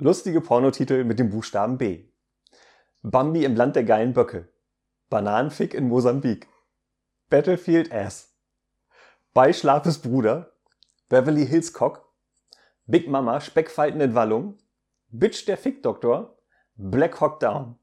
Lustige Pornotitel mit dem Buchstaben B. Bambi im Land der geilen Böcke. Bananenfick in Mosambik. Battlefield Ass. Bei Schlafes Bruder. Beverly Hills Cock. Big Mama Speckfalten in Wallung. Bitch der Fickdoktor. Black Hawk Down.